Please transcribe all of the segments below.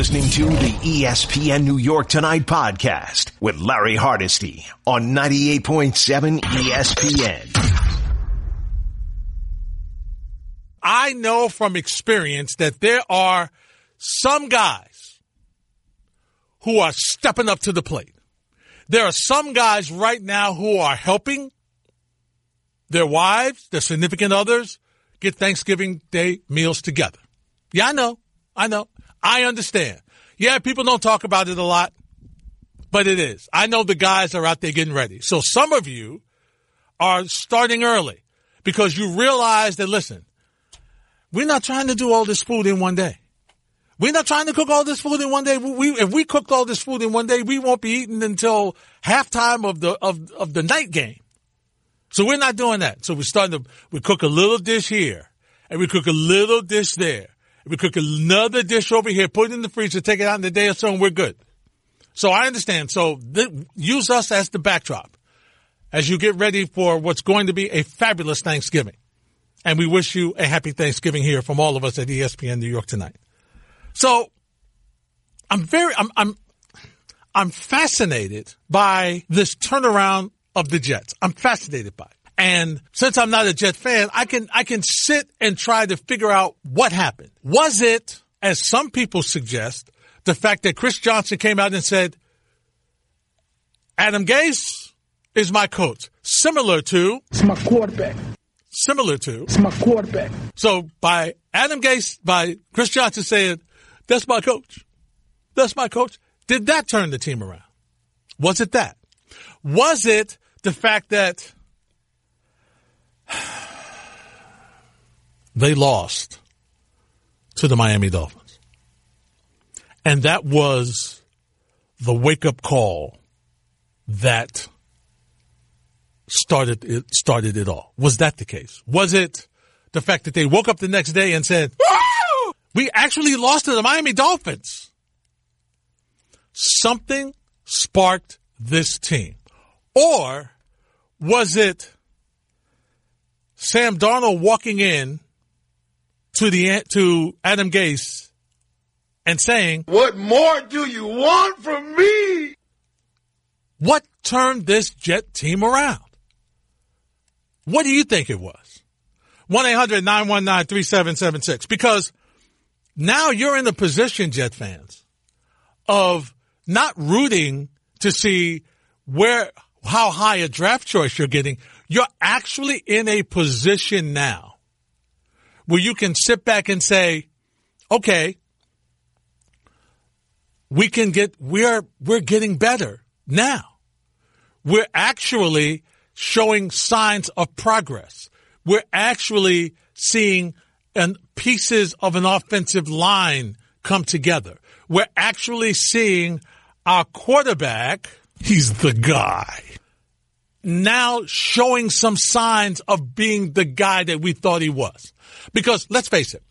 listening to the ESPN New York Tonight podcast with Larry Hardesty on 98.7 ESPN. I know from experience that there are some guys who are stepping up to the plate. There are some guys right now who are helping their wives, their significant others get Thanksgiving Day meals together. Yeah, I know. I know. I understand. Yeah, people don't talk about it a lot, but it is. I know the guys are out there getting ready. So some of you are starting early because you realize that, listen, we're not trying to do all this food in one day. We're not trying to cook all this food in one day. We, if we cooked all this food in one day, we won't be eating until halftime of the, of, of the night game. So we're not doing that. So we're starting to, we cook a little dish here and we cook a little dish there. We cook another dish over here, put it in the freezer, take it out in the day or so, and we're good. So I understand. So th- use us as the backdrop as you get ready for what's going to be a fabulous Thanksgiving. And we wish you a happy Thanksgiving here from all of us at ESPN New York tonight. So I'm very, I'm, I'm, I'm fascinated by this turnaround of the Jets. I'm fascinated by it. And since I'm not a Jet fan, I can, I can sit and try to figure out what happened. Was it, as some people suggest, the fact that Chris Johnson came out and said, Adam Gase is my coach, similar to. It's my quarterback. Similar to. It's my quarterback. So by Adam Gase, by Chris Johnson saying, that's my coach. That's my coach. Did that turn the team around? Was it that? Was it the fact that they lost to the Miami Dolphins? And that was the wake up call that started it, started it all. Was that the case? Was it the fact that they woke up the next day and said, we actually lost to the Miami Dolphins? Something sparked this team. Or was it Sam Darnold walking in to the to Adam Gase and saying, "What more do you want from me?" What turned this Jet team around? What do you think it was? 1-800-919-3776 because now you're in the position, Jet fans, of not rooting to see where how high a draft choice you're getting. You're actually in a position now where you can sit back and say, okay, we can get, we're, we're getting better now. We're actually showing signs of progress. We're actually seeing and pieces of an offensive line come together. We're actually seeing our quarterback, he's the guy, now showing some signs of being the guy that we thought he was. Because let's face it,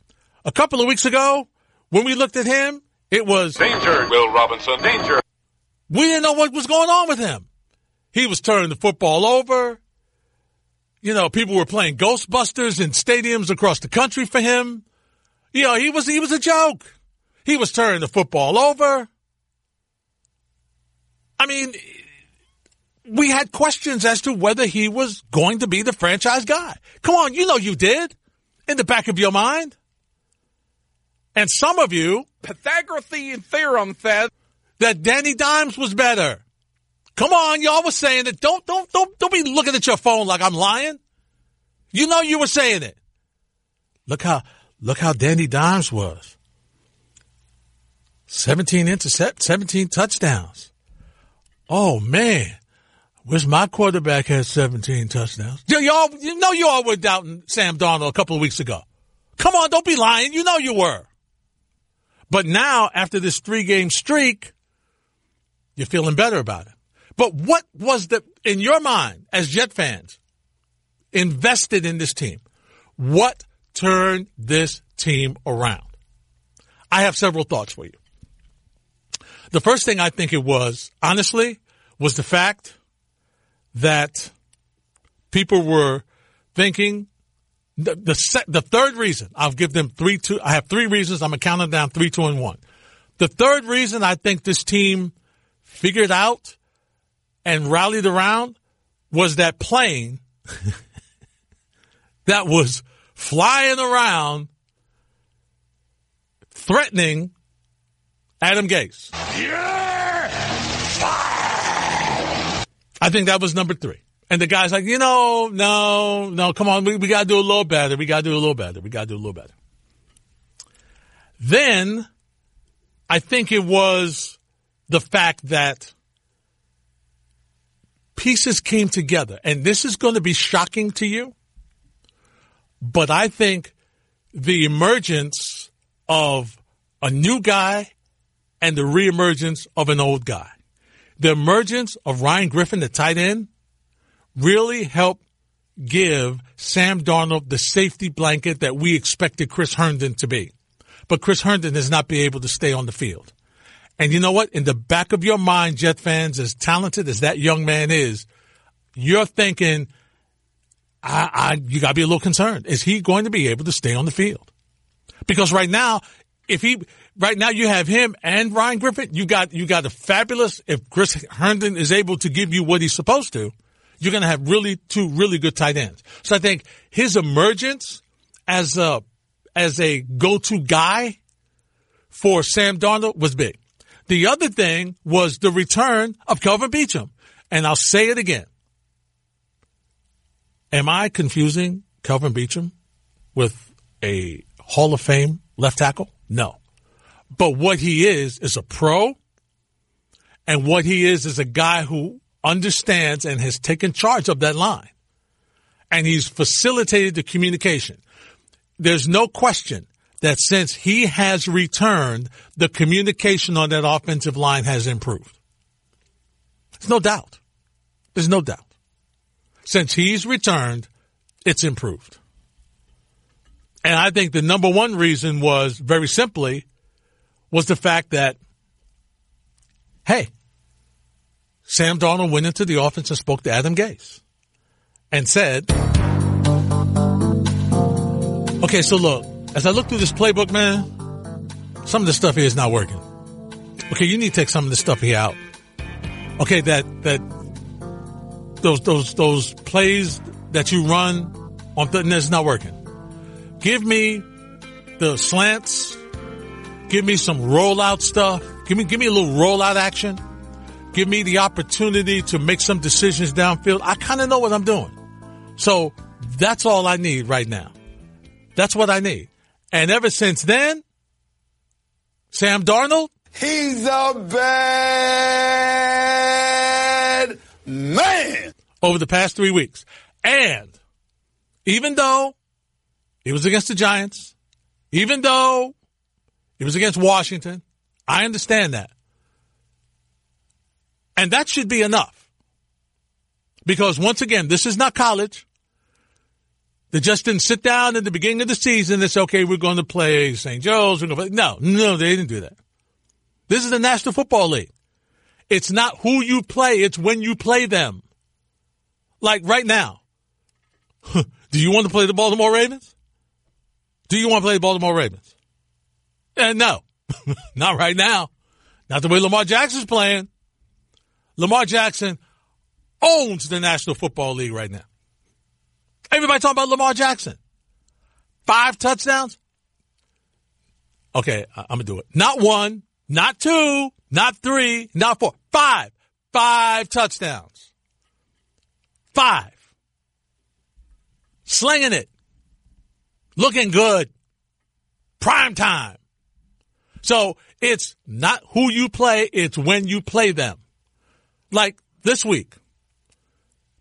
a couple of weeks ago, when we looked at him, it was danger, Will Robinson, danger. We didn't know what was going on with him. He was turning the football over. You know, people were playing Ghostbusters in stadiums across the country for him. You know, he was he was a joke. He was turning the football over. I mean, we had questions as to whether he was going to be the franchise guy. Come on, you know you did in the back of your mind. And some of you, Pythagorean theorem says that Danny Dimes was better. Come on, y'all were saying it. Don't don't don't don't be looking at your phone like I'm lying. You know you were saying it. Look how look how Danny Dimes was. 17 intercept, 17 touchdowns. Oh man. Wish my quarterback had 17 touchdowns. Y'all, you know you all were doubting Sam Darnold a couple of weeks ago. Come on, don't be lying. You know you were. But now, after this three game streak, you're feeling better about it. But what was the, in your mind, as Jet fans, invested in this team? What turned this team around? I have several thoughts for you. The first thing I think it was, honestly, was the fact that people were thinking the the, the third reason I'll give them three two I have three reasons I'm gonna count them down three two and one. The third reason I think this team figured out and rallied around was that plane that was flying around threatening Adam Gase. I think that was number three. And the guy's like, you know, no, no, come on, we, we got to do a little better. We got to do a little better. We got to do a little better. Then I think it was the fact that pieces came together. And this is going to be shocking to you, but I think the emergence of a new guy and the reemergence of an old guy. The emergence of Ryan Griffin, the tight end, really helped give Sam Darnold the safety blanket that we expected Chris Herndon to be. But Chris Herndon has not been able to stay on the field. And you know what? In the back of your mind, Jet fans, as talented as that young man is, you're thinking, I, I, you gotta be a little concerned. Is he going to be able to stay on the field? Because right now, if he, right now you have him and Ryan Griffin, you got, you got a fabulous, if Chris Herndon is able to give you what he's supposed to, you're going to have really two really good tight ends. So I think his emergence as a, as a go-to guy for Sam Darnold was big. The other thing was the return of Kelvin Beachum. And I'll say it again. Am I confusing Kelvin Beachum with a Hall of Fame left tackle? No. But what he is, is a pro. And what he is, is a guy who understands and has taken charge of that line. And he's facilitated the communication. There's no question that since he has returned, the communication on that offensive line has improved. There's no doubt. There's no doubt. Since he's returned, it's improved. And I think the number one reason was very simply was the fact that, hey, Sam Darnold went into the offense and spoke to Adam Gase and said, okay, so look, as I look through this playbook, man, some of the stuff here is not working. Okay, you need to take some of this stuff here out. Okay, that, that, those, those, those plays that you run on, th- that's not working. Give me the slants. Give me some rollout stuff. Give me, give me a little rollout action. Give me the opportunity to make some decisions downfield. I kind of know what I'm doing. So that's all I need right now. That's what I need. And ever since then, Sam Darnold, He's a bad man. over the past three weeks. And even though it was against the Giants, even though it was against Washington, I understand that. And that should be enough. Because once again, this is not college. They just didn't sit down at the beginning of the season and say, okay, we're going to play St. Joe's. We're going to play. No, no, they didn't do that. This is the National Football League. It's not who you play, it's when you play them. Like right now. do you want to play the Baltimore Ravens? Do you want to play the Baltimore Ravens? And no, not right now. Not the way Lamar Jackson's playing. Lamar Jackson owns the National Football League right now. Everybody talking about Lamar Jackson. Five touchdowns. Okay, I- I'm gonna do it. Not one, not two, not three, not four. Five. Five touchdowns. Five. Slinging it. Looking good. Prime time. So it's not who you play, it's when you play them. Like this week,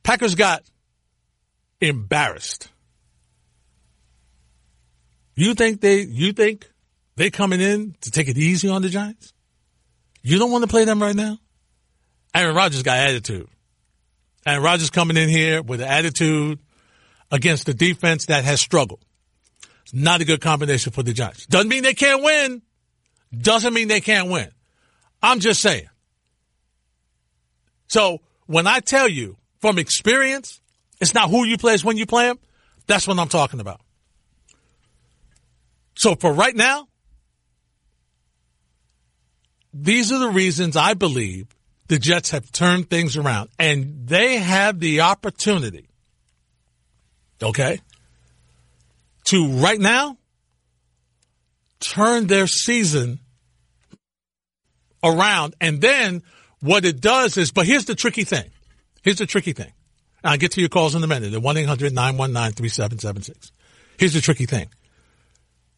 Packers got embarrassed. You think they, you think they coming in to take it easy on the Giants? You don't want to play them right now? Aaron Rodgers got attitude. Aaron Rodgers coming in here with an attitude against the defense that has struggled. It's not a good combination for the Giants. Doesn't mean they can't win. Doesn't mean they can't win. I'm just saying. So when I tell you from experience, it's not who you play, it's when you play them. That's what I'm talking about. So for right now, these are the reasons I believe the Jets have turned things around and they have the opportunity, okay, to right now turn their season around. And then what it does is, but here's the tricky thing. Here's the tricky thing. I'll get to your calls in a minute at 1-800-919-3776. Here's the tricky thing.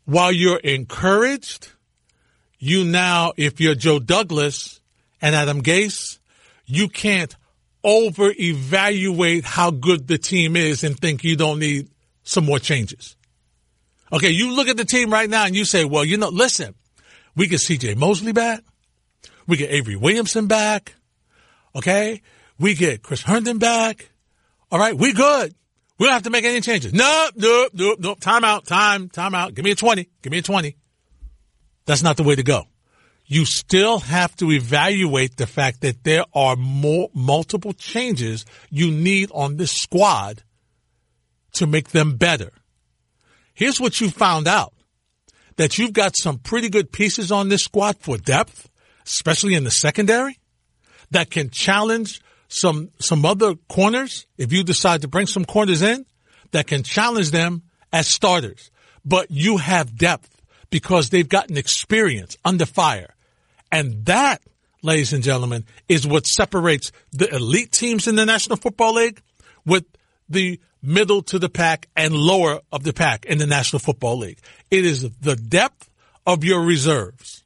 While you're encouraged, you now, if you're Joe Douglas and Adam Gase, you can't over evaluate how good the team is and think you don't need some more changes. Okay, you look at the team right now and you say, well, you know, listen, we get CJ Mosley back. We get Avery Williamson back. Okay. We get Chris Herndon back. All right. We good. We don't have to make any changes. Nope, nope, nope, nope. Time out, time, time out. Give me a 20. Give me a 20. That's not the way to go. You still have to evaluate the fact that there are more, multiple changes you need on this squad to make them better. Here's what you found out. That you've got some pretty good pieces on this squad for depth, especially in the secondary, that can challenge some, some other corners. If you decide to bring some corners in that can challenge them as starters, but you have depth because they've gotten experience under fire. And that, ladies and gentlemen, is what separates the elite teams in the National Football League with the middle to the pack and lower of the pack in the National Football League. It is the depth of your reserves.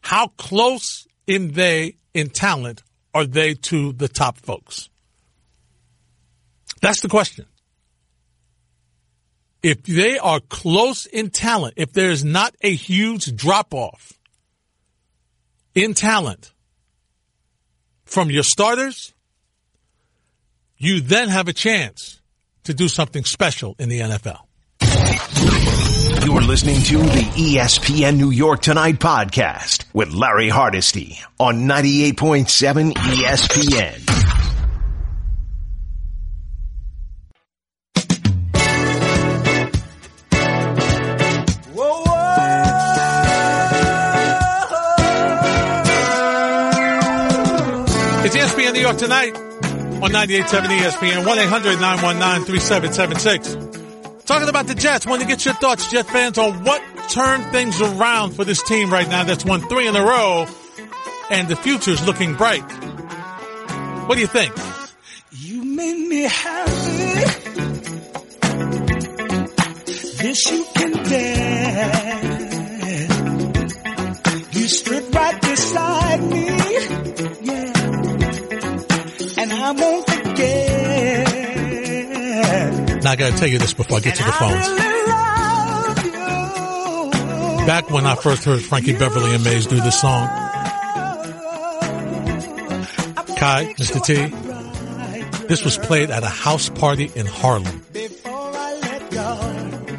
How close in they in talent are they to the top folks? That's the question. If they are close in talent, if there is not a huge drop off in talent from your starters, you then have a chance to do something special in the NFL. You're listening to the ESPN New York Tonight podcast with Larry Hardesty on 98.7 ESPN. It's ESPN New York Tonight on 98.7 ESPN, 1-800-919-3776. Talking about the Jets. Want to get your thoughts, Jet fans, on what turned things around for this team right now that's won three in a row and the future's looking bright. What do you think? You made me happy. This you can bet. You strip right beside I won't forget. Now I gotta tell you this before I get to the phones. really. Back when I first heard Frankie Beverly and Maze do this song, Kai, Mr. T, this was played at a house party in Harlem. Before I let go,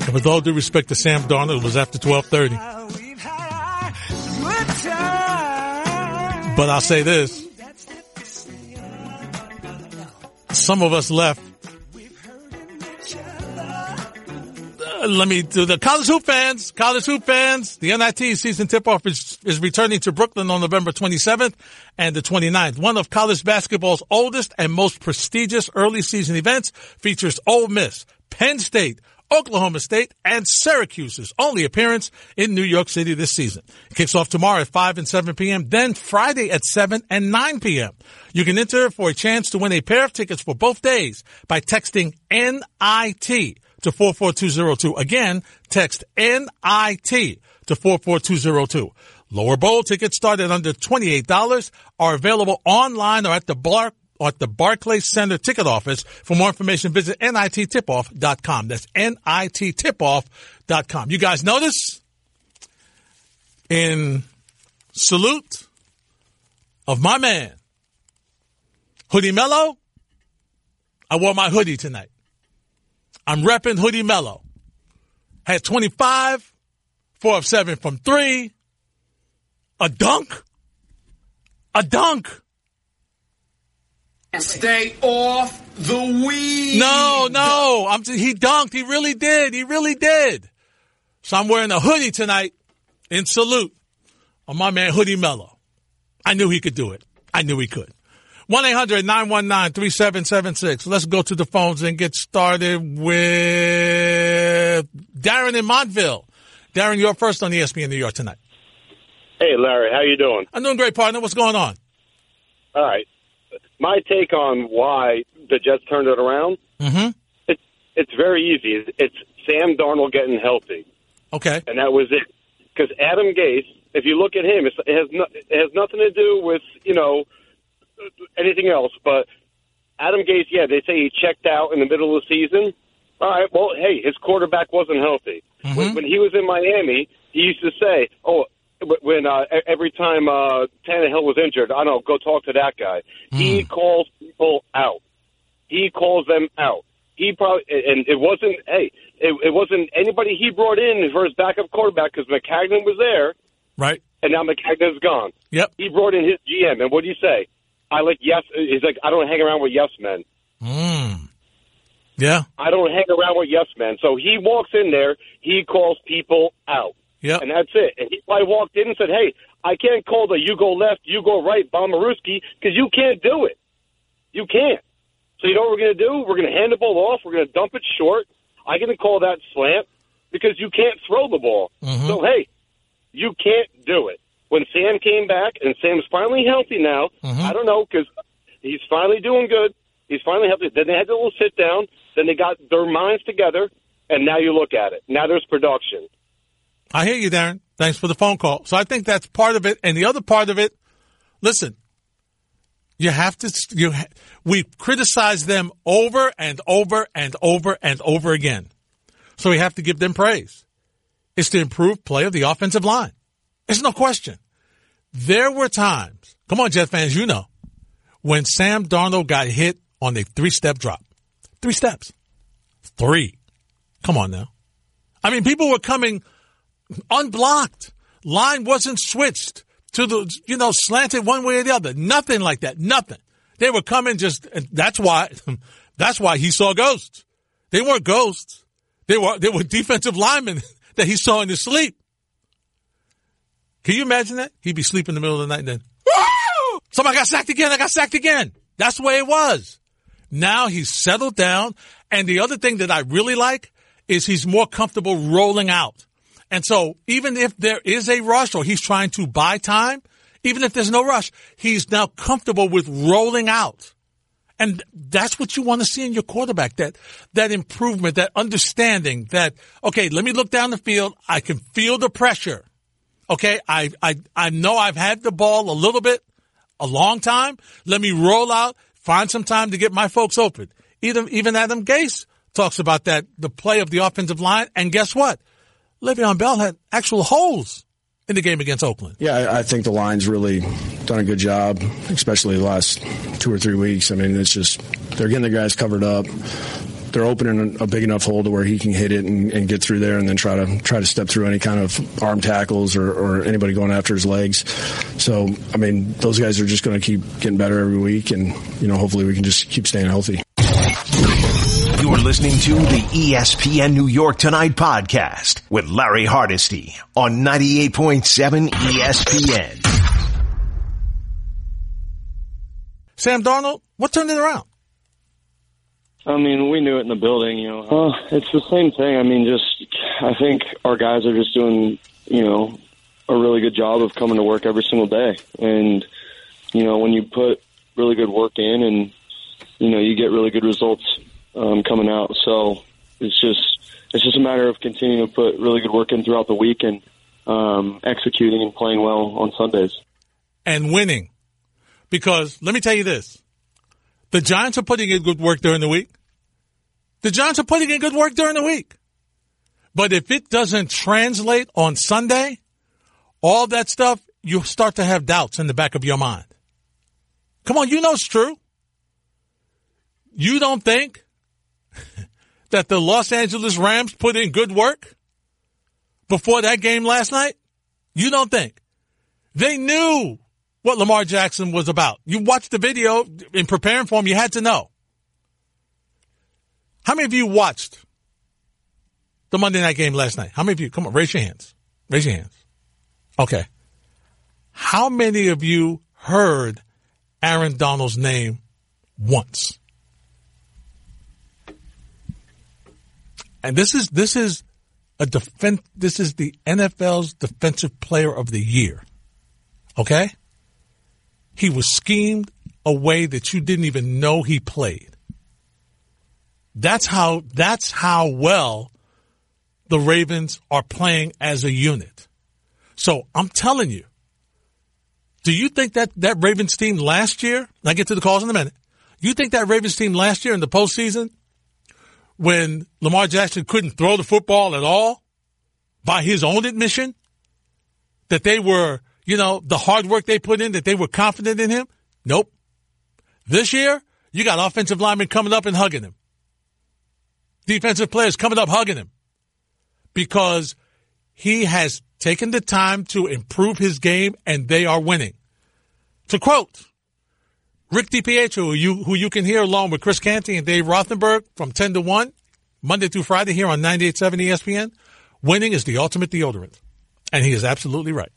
And with all due respect to Sam Darnold, it was after 1230. we've had good time. But I'll say this. Some of us left. Uh, let me do the college hoop fans, college hoop fans. The NIT season tip-off is, is returning to Brooklyn on November 27th and the 29th. One of college basketball's oldest and most prestigious early season events features Ole Miss, Penn State, Oklahoma State, and Syracuse's only appearance in New York City this season. It kicks off tomorrow at 5 and 7 p.m., then Friday at 7 and 9 p.m. You can enter for a chance to win a pair of tickets for both days by texting NIT to 44202. Again, text NIT to 44202. Lower bowl tickets start at under $28, are available online or at the bar at the Barclays Center ticket office. For more information, visit nittipoff.com. That's nittipoff.com. You guys notice in salute of my man, Hoodie Melo, I wore my hoodie tonight. I'm repping Hoodie Melo. Had 25, four of seven from three, a dunk, a dunk. Stay off the weed. No, no, I'm he dunked. He really did. He really did. So I'm wearing a hoodie tonight in salute on my man Hoodie Melo. I knew he could do it. I knew he could. 1 800 919 3776. Let's go to the phones and get started with Darren in Montville. Darren, you're first on ESPN New York tonight. Hey, Larry, how you doing? I'm doing great, partner. What's going on? All right. My take on why the Jets turned it around, Mm-hmm. it's it's very easy. It's Sam Darnold getting healthy, Okay. and that was it. Because Adam Gase, if you look at him, it's, it has no, it has nothing to do with you know anything else. But Adam Gase, yeah, they say he checked out in the middle of the season. All right, well, hey, his quarterback wasn't healthy. When, when he was in Miami, he used to say, "Oh, when uh, every time uh, Tannehill was injured, I don't know, go talk to that guy." He calls people out. He calls them out. He probably and it wasn't hey, it, it wasn't anybody he brought in for his backup quarterback because Maccagnan was there, Right. and now Maccagnan's gone. Yep. He brought in his GM, and what do you say? I like yes. He's like I don't hang around with yes men. Mm. Yeah. I don't hang around with yes men. So he walks in there, he calls people out. Yep. And that's it. And he probably walked in and said, Hey, I can't call the you go left, you go right, Bombaruski, because you can't do it. You can't. So you know what we're going to do? We're going to hand the ball off. We're going to dump it short. I'm going to call that slant because you can't throw the ball. Mm-hmm. So, hey, you can't do it. When Sam came back, and Sam's finally healthy now, mm-hmm. I don't know, because he's finally doing good. He's finally healthy. Then they had a little sit down. Then they got their minds together, and now you look at it. Now there's production. I hear you, Darren. Thanks for the phone call. So I think that's part of it. And the other part of it, listen, you have to, you, we criticize them over and over and over and over again. So we have to give them praise. It's the improved play of the offensive line. It's no question. There were times, come on, Jet fans, you know, when Sam Darnold got hit on a three step drop. Three steps. Three. Come on now. I mean, people were coming unblocked. Line wasn't switched to the, you know, slanted one way or the other. Nothing like that. Nothing. They were coming just, that's why, that's why he saw ghosts. They weren't ghosts. They were, they were defensive linemen that he saw in his sleep. Can you imagine that? He'd be sleeping in the middle of the night then, "Woo! somebody got sacked again. I got sacked again. That's the way it was. Now he's settled down. And the other thing that I really like is he's more comfortable rolling out. And so even if there is a rush or he's trying to buy time, even if there's no rush, he's now comfortable with rolling out. And that's what you want to see in your quarterback, that, that improvement, that understanding that, okay, let me look down the field. I can feel the pressure. Okay. I, I, I know I've had the ball a little bit, a long time. Let me roll out, find some time to get my folks open. Even, even Adam Gase talks about that, the play of the offensive line. And guess what? Le'Veon Bell had actual holes in the game against Oakland. Yeah, I think the line's really done a good job, especially the last two or three weeks. I mean, it's just they're getting the guys covered up. They're opening a big enough hole to where he can hit it and, and get through there, and then try to try to step through any kind of arm tackles or, or anybody going after his legs. So, I mean, those guys are just going to keep getting better every week, and you know, hopefully, we can just keep staying healthy. You're listening to the ESPN New York Tonight podcast with Larry Hardesty on 98.7 ESPN. Sam Darnold, what turned it around? I mean, we knew it in the building, you know. Uh, it's the same thing. I mean, just I think our guys are just doing, you know, a really good job of coming to work every single day. And you know, when you put really good work in, and you know, you get really good results um, coming out. So it's just it's just a matter of continuing to put really good work in throughout the week and um, executing and playing well on Sundays. and winning. Because let me tell you this the Giants are putting in good work during the week. The Giants are putting in good work during the week. But if it doesn't translate on Sunday, all that stuff, you start to have doubts in the back of your mind. Come on, you know it's true. You don't think that the Los Angeles Rams put in good work before that game last night? You don't think. They knew what Lamar Jackson was about. You watched the video in preparing for him, you had to know. How many of you watched the Monday night game last night? How many of you? Come on, raise your hands. Raise your hands. Okay. How many of you heard Aaron Donald's name once. And this is this is a defense. This is the NFL's Defensive Player of the Year. Okay, he was schemed a way that you didn't even know he played. That's how. That's how well the Ravens are playing as a unit. So I'm telling you, do you think that that Ravens team last year? I get to the calls in a minute. You think that Ravens team last year in the postseason, when Lamar Jackson couldn't throw the football at all, by his own admission, that they were, you know, the hard work they put in, that they were confident in him? Nope. This year, you got offensive linemen coming up and hugging him. Defensive players coming up hugging him because he has taken the time to improve his game and they are winning. To quote Rick DiPietro, who you, who you can hear along with Chris Canty and Dave Rothenberg from 10 to 1, Monday through Friday here on 98.7 ESPN, winning is the ultimate deodorant. And he is absolutely right.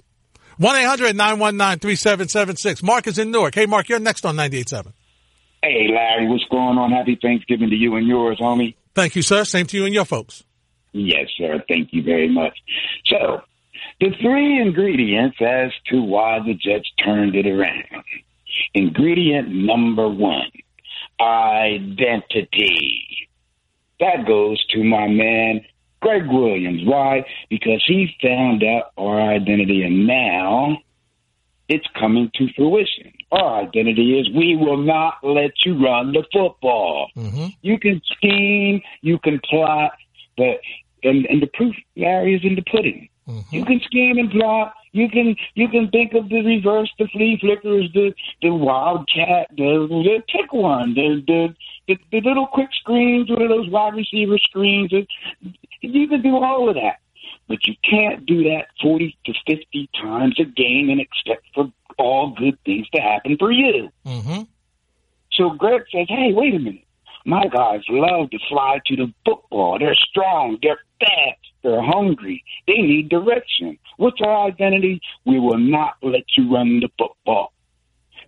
1-800-919-3776. Mark is in Newark. Hey, Mark, you're next on 98.7. Hey, Larry, what's going on? Happy Thanksgiving to you and yours, homie. Thank you, sir. Same to you and your folks. Yes, sir. Thank you very much. So, the three ingredients as to why the Jets turned it around. Ingredient number one, identity. That goes to my man, Gregg Williams. Why? Because he found out our identity and now it's coming to fruition. Our identity is we will not let you run the football. Mm-hmm. You can scheme, you can plot, but and, and the proof, Larry, is in the pudding. Mm-hmm. You can scheme and plot. You can you can think of the reverse, the flea flickers, the the wildcat, the, the tick one, the, the the the little quick screens, one of those wide receiver screens. You can do all of that, but you can't do that forty to fifty times a game and expect for all good things to happen for you. Mm-hmm. So Greg says, "Hey, wait a minute. My guys love to fly to the football. They're strong. They're fast. They're hungry. They need direction. What's our identity? We will not let you run the football.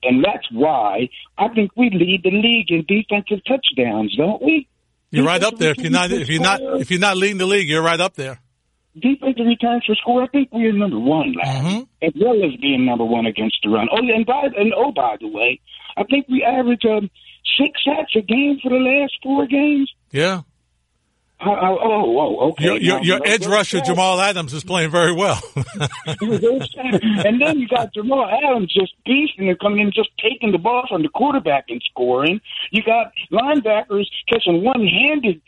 And that's why I think we lead the league in defensive touchdowns, don't we? You're right up there. If you're not, if you're not, if you're not leading the league, you're right up there. Defensive returns for score, I think we're number one, lad, Mhm. as well as being number one against the run. Oh, yeah, and by and oh, by the way, I think we average um, six sacks a game for the last four games. Yeah. Oh, oh, oh, okay. Your, your, your edge rusher, sacks- Jamal Adams, is playing very well. and then you got Jamal Adams just beasting and coming in, just taking the ball from the quarterback and scoring. You got linebackers catching one-handed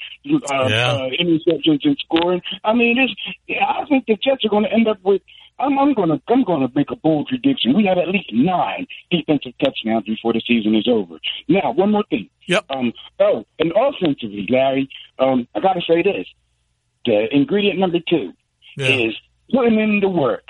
uh, Yeah. uh, interceptions and scoring. I mean, it's, yeah, I think the Jets are going to end up with. I'm, I'm going to I'm going to make a bold prediction. We have at least nine defensive touchdowns before the season is over. Now, one more thing. Yep. Um. Oh, and offensively, Larry. Um. I got to say this. The ingredient number two Yeah. is putting in the work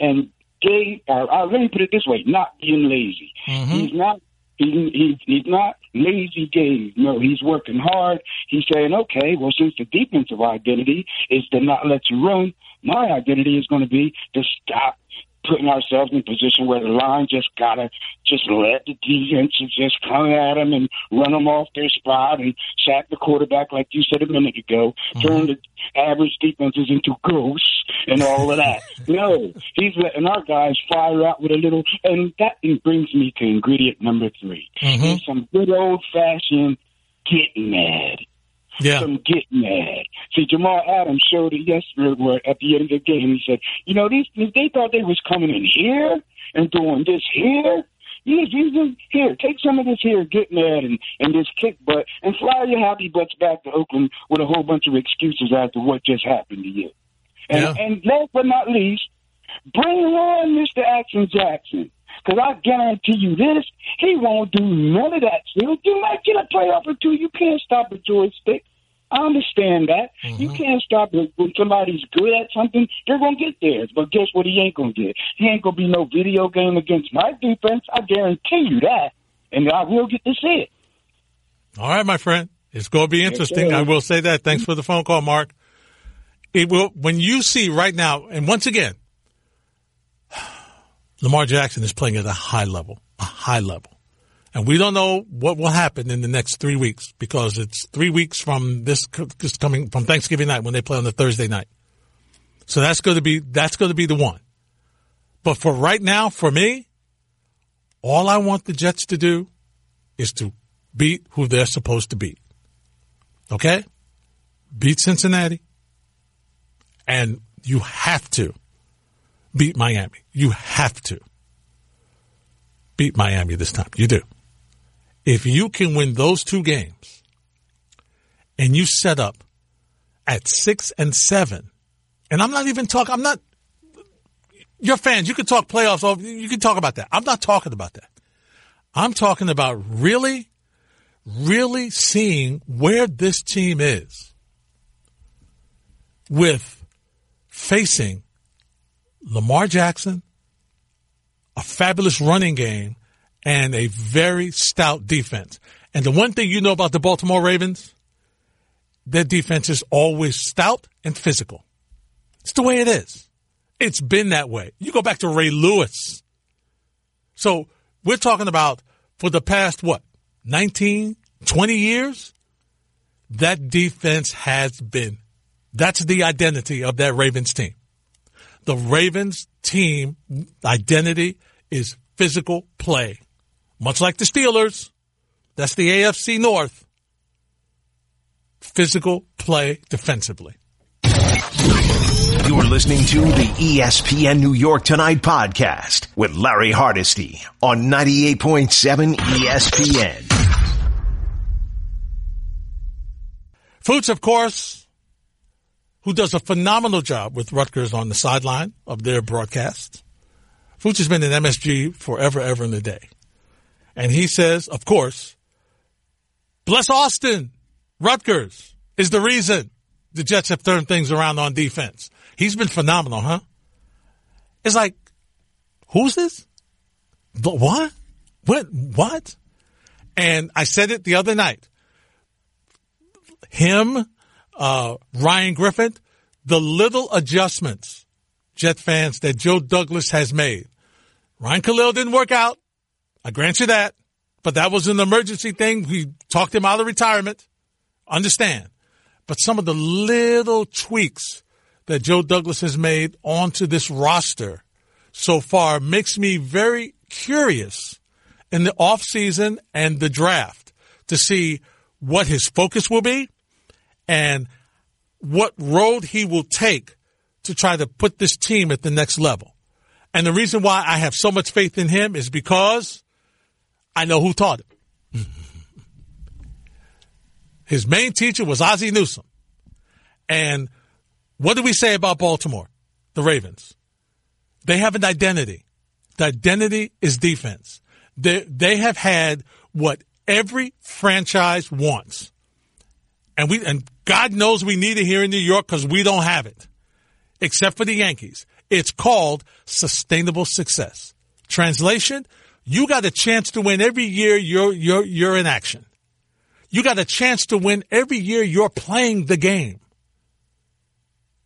and Gase. Uh, uh, let me put it this way: not being lazy. Mhm. He's not. He, he, he's not lazy Gase. No, he's working hard. He's saying, okay, well, since the defensive identity is to not let you run, my identity is going to be to stop putting ourselves in a position where the line just gotta just let the defense just come at them and run them off their spot and sack the quarterback, like you said a minute ago, turn the average defenses into ghosts and all of that. no, he's letting our guys fire out with a little, and that brings me to ingredient number 3 Mhm. Some good old fashioned getting mad Yeah. some get mad. See, Jamal Adams showed it yesterday at the end of the game. He said, you know, these they thought they was coming in here and doing this here. You just here, take some of this here, get mad and and this kick butt and fly your happy butts back to Oakland with a whole bunch of excuses after what just happened to you. And, Yeah. and last but not least, bring on Mr. Action Jackson. Because I guarantee you this, he won't do none of that. Still, you might get a playoff or two. You can't stop a joystick. I understand that. You mm-hmm. can't stop it when somebody's good at something. They're gonna get theirs, but guess what? He ain't gonna get. He ain't gonna be no video game against my defense. I guarantee you that, and I will get to see it. All right, my friend. It's going to be interesting. I will say that. Thanks for the phone call, Mark. It will, when you see right now, and once again, Lamar Jackson is playing at a high level. A high level. And we don't know what will happen in the next three weeks because it's three weeks from this, this coming from Thanksgiving night when they play on the Thursday night. So that's going to be that's going to be the one. But for right now, for me, all I want the Jets to do is to beat who they're supposed to beat. Okay? Beat Cincinnati. And you have to beat Miami. You have to beat Miami this time. You do. If you can win those two games and you set up at six and seven, and I'm not even talking, I'm not, your fans, you can talk playoffs, you can talk about that. I'm not talking about that. I'm talking about really, really seeing where this team is with facing Lamar Jackson, a fabulous running game, and a very stout defense. And the one thing you know about the Baltimore Ravens, their defense is always stout and physical. It's the way it is. It's been that way. You go back to Ray Lewis. So we're talking about for the past, what, 19, 20 years? That defense has been. That's the identity of that Ravens team. The Ravens team identity is physical play. Much like the Steelers. That's the AFC North. Physical play defensively. You're listening to the ESPN New York Tonight podcast with Larry Hardesty on 98.7 ESPN. Fuchs, of course, who does a phenomenal job with Rutgers on the sideline of their broadcast. Fuchs has been in MSG forever, ever in the day. And he says, of course, Bless Austin. Rutgers is the reason the Jets have turned things around on defense. He's been phenomenal, huh? It's like, who's this? The what? What? What? And I said it the other night. Him, uh, Ryan Griffin, the little adjustments, Jet fans, that Joe Douglas has made. Ryan Kalil didn't work out. I grant you that. But that was an emergency thing. We talked him out of retirement. Understand. But some of the little tweaks that Joe Douglas has made onto this roster so far makes me very curious in the offseason and the draft to see what his focus will be and what road he will take to try to put this team at the next level. And the reason why I have so much faith in him is because I know who taught him. His main teacher was Ozzie Newsome. And what do we say about Baltimore, the Ravens? They have an identity. The identity is defense. They, they have had what every franchise wants. And we, and God knows we need it here in New York because we don't have it. Except for the Yankees. It's called sustainable success. Translation, you got a chance to win every year you're, you're, you're in action. You got a chance to win every year you're playing the game.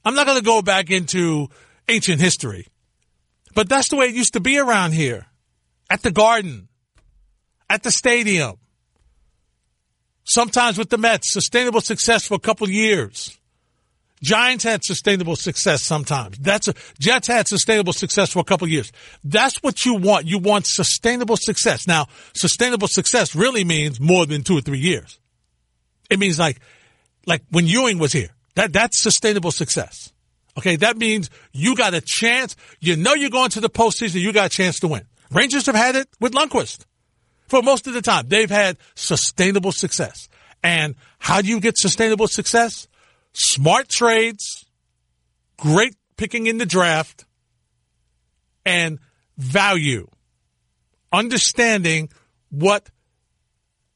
I'm not going to go back into ancient history, but that's the way it used to be around here at the garden, at the stadium. Sometimes with the Mets, sustainable success for a couple years. Giants had sustainable success sometimes. That's a, Jets had sustainable success for a couple years. That's what you want. You want sustainable success. Now, sustainable success really means more than two or three years. It means like, like when Ewing was here. That that's sustainable success. Okay, that means you got a chance. You know you're going to the postseason. You got a chance to win. Rangers have had it with Lundqvist for most of the time. They've had sustainable success. And how do you get sustainable success? Smart trades, great picking in the draft, and value. Understanding what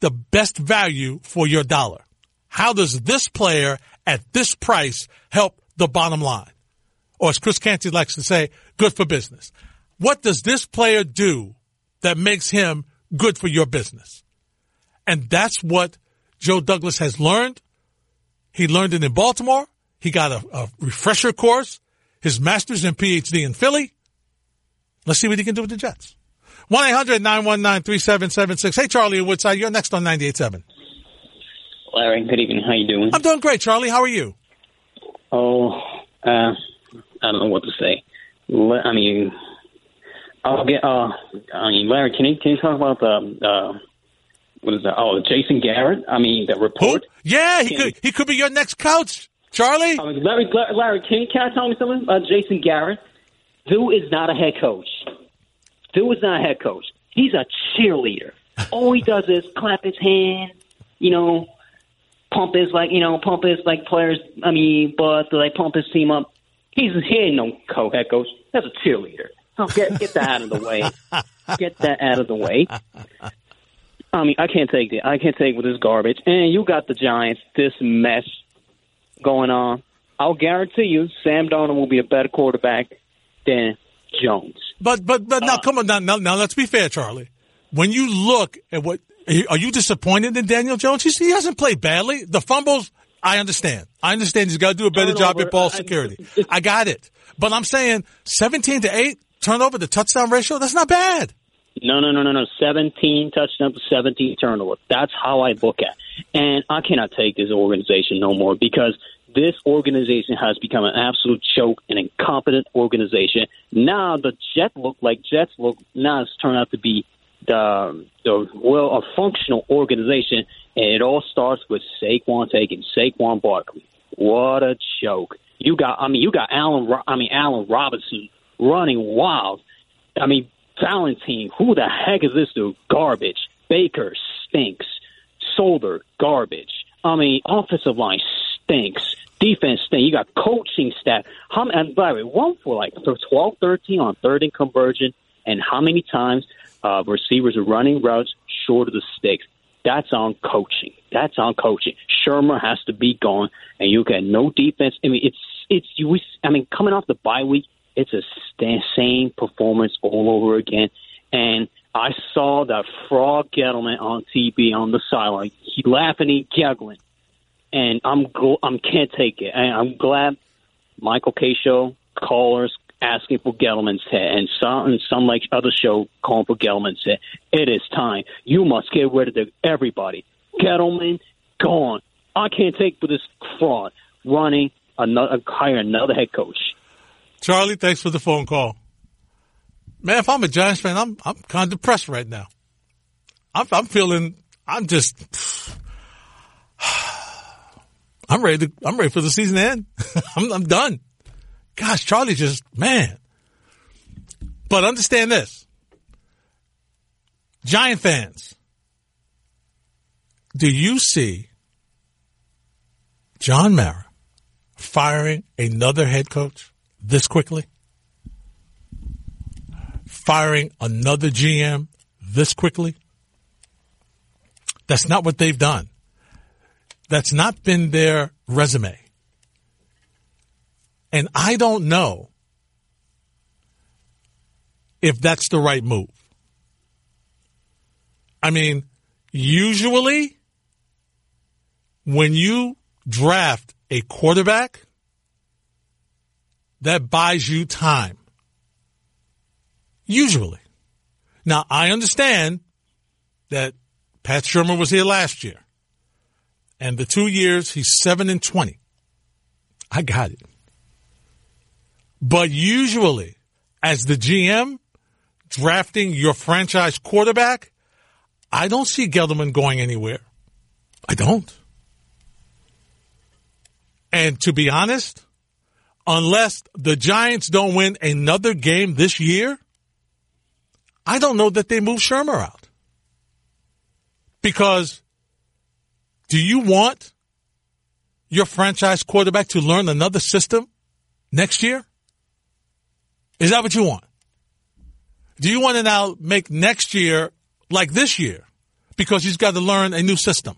the best value for your dollar. How does this player at this price help the bottom line? Or as Chris Canty likes to say, good for business. What does this player do that makes him good for your business? And that's what Joe Douglas has learned. He learned it in Baltimore. He got a, a refresher course, his master's and PhD in Philly. Let's see what he can do with the Jets. 1 800 919 3776. Hey, Charlie Woodside, you're next on 98.7. Larry, good evening. How you doing? I'm doing great, Charlie. How are you? Oh, uh, I don't know what to say. I mean, I'll get. Uh, I mean, Larry, can you can you talk about the uh, what is that? Oh, Jason Garrett. I mean, the report. Yeah, he could he could be your next coach, Charlie. Mean, Larry, Larry, can you, can I tell me something about Jason Garrett? Dude is not a head coach. Dude is not a head coach. He's a cheerleader. All he does is clap his hands, you know, pump his like, you know, pump his like players. I mean, but like pump his team up. He's he ain't no co-head coach. That's a cheerleader. Oh, get get that out of the way. Get that out of the way. I mean, I can't take it. I can't take with this garbage. And you got the Giants, this mess going on. I'll guarantee you, Sam Darnold will be a better quarterback than Jones. But but but Uh, now come on now, now now let's be fair, Charlie. When you look at what are you disappointed in Daniel Jones? He's, he hasn't played badly. The fumbles, I understand. I understand he's got to do a better job at ball I- security. I got it. But I'm saying 17 to 8 turnover to touchdown ratio, that's not bad. No, no, no, no, no. 17 touchdowns, 17 turnovers. That's how I look at it. And I cannot take this organization no more because this organization has become an absolute joke, an incompetent organization. Now the Jets look like Jets look, now it's turned out to be the, the well, a functional organization. And it all starts with Saquon taking Saquon Barkley. What a joke. You got, I mean, you got Allen, I mean, Allen Robinson running wild. I mean, Ballentine, who the heck is this dude? Garbage. Baker stinks. Solder, garbage. I mean, offensive line stinks. Defense stinks. You got coaching staff. How many, and by the way, one for like 12, 13 on third and conversion, and how many times uh, receivers are running routes short of the sticks. That's on coaching. That's on coaching. Shurmur has to be gone, and you get no defense. I mean, it's it's you. I mean, coming off the bye week, it's a sta- same performance all over again. And I saw that frog Gettleman on TV on the sideline. He laughing, he giggling, and I'm gl- I'm can't take it. And I'm glad Michael Kay Show callers asking for Gettleman's head, and some and some like other show calling for Gettleman's head. It is time. You must get rid of the, everybody. Gettleman gone. I can't take for this fraud running another hire another head coach. Charlie, thanks for the phone call. Man, if I'm a Giants fan, I'm I'm kind of depressed right now. I'm I'm feeling I'm just I'm ready to I'm ready for the season to end. I'm I'm done. Gosh, Charlie just man. But understand this. Giant fans, do you see John Mara firing another head coach this quickly? Firing another GM this quickly? That's not what they've done. That's not been their resume. And I don't know if that's the right move. I mean, usually when you draft a quarterback, that buys you time. Usually. Now, I understand that Pat Shurmur was here last year. And the two years, he's 7 and 20. I got it. But usually, as the GM drafting your franchise quarterback, I don't see Gettleman going anywhere. I don't. And to be honest, unless the Giants don't win another game this year, I don't know that they move Shurmur out. Because do you want your franchise quarterback to learn another system next year? Is that what you want? Do you want to now make next year like this year because he's got to learn a new system?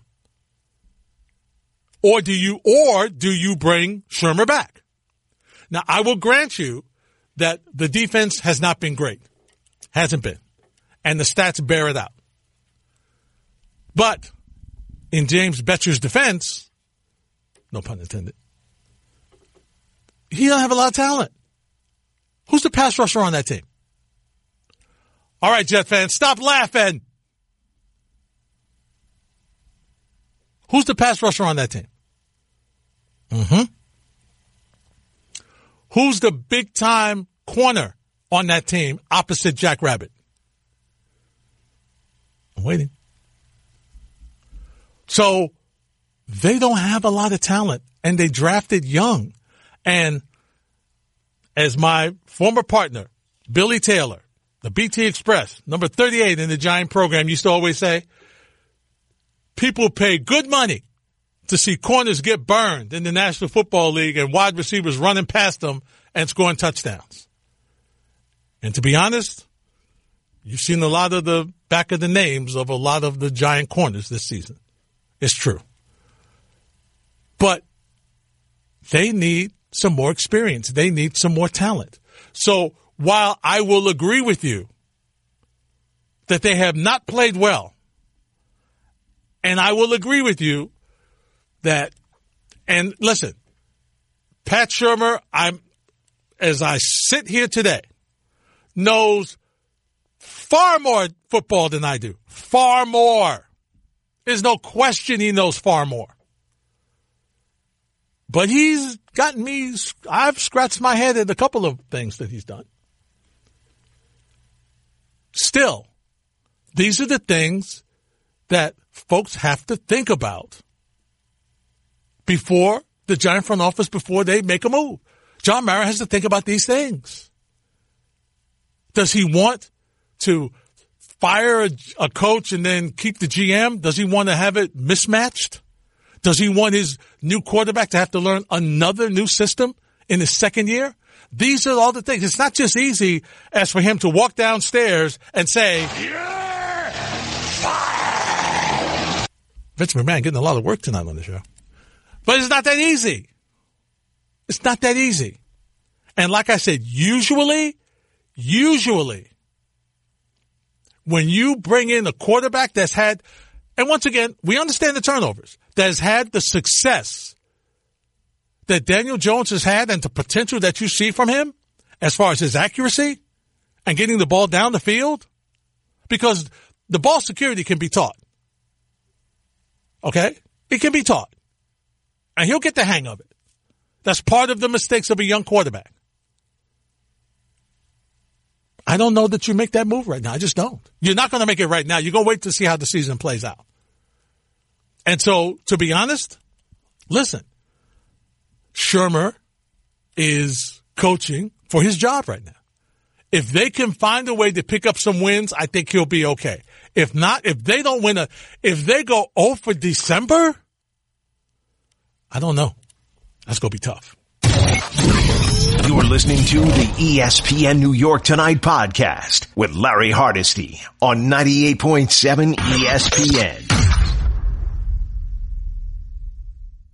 Or do you, or do you bring Shurmur back? Now, I will grant you that the defense has not been great. Hasn't been. And the stats bear it out. But in James Bettcher's defense, no pun intended, he don't have a lot of talent. Who's the pass rusher on that team? All right, Jet fans, stop laughing. Who's the pass rusher on that team? Mm-hmm. Who's the big time corner on that team opposite Jack Rabbit? I'm waiting. So they don't have a lot of talent and they drafted young. And as my former partner, Billy Taylor, the BT Express, number 38 in the Giant program, used to always say, people pay good money to see corners get burned in the National Football League and wide receivers running past them and scoring touchdowns. And to be honest, you've seen a lot of the back of the names of a lot of the giant corners this season. It's true. But they need some more experience. They need some more talent. So while I will agree with you that they have not played well, and I will agree with you that, and listen, Pat Shurmur, I'm, as I sit here today, knows far more football than I do. Far more. There's no question he knows far more. But he's gotten me, I've scratched my head at a couple of things that he's done. Still, these are the things that folks have to think about before the Giant front office, before they make a move. John Mara has to think about these things. Does he want to fire a, a, coach and then keep the GM? Does he want to have it mismatched? Does he want his new quarterback to have to learn another new system in his second year? These are all the things. It's not just easy as for him to walk downstairs and say, Vince McMahon getting a lot of work tonight on the show. But it's not that easy. It's not that easy. And like I said, usually, usually, when you bring in a quarterback that's had, and once again, we understand the turnovers, that has had the success that Daniel Jones has had and the potential that you see from him as far as his accuracy and getting the ball down the field, because the ball security can be taught. Okay? It can be taught. And he'll get the hang of it. That's part of the mistakes of a young quarterback. I don't know that you make that move right now. I just don't. You're not going to make it right now. You're going to wait to see how the season plays out. And so, to be honest, listen, Shurmur is coaching for his job right now. If they can find a way to pick up some wins, I think he'll be okay. If not, if they don't win a, if they go 0 for December, I don't know. That's going to be tough. You're listening to the ESPN New York Tonight podcast with Larry Hardesty on 98.7 ESPN.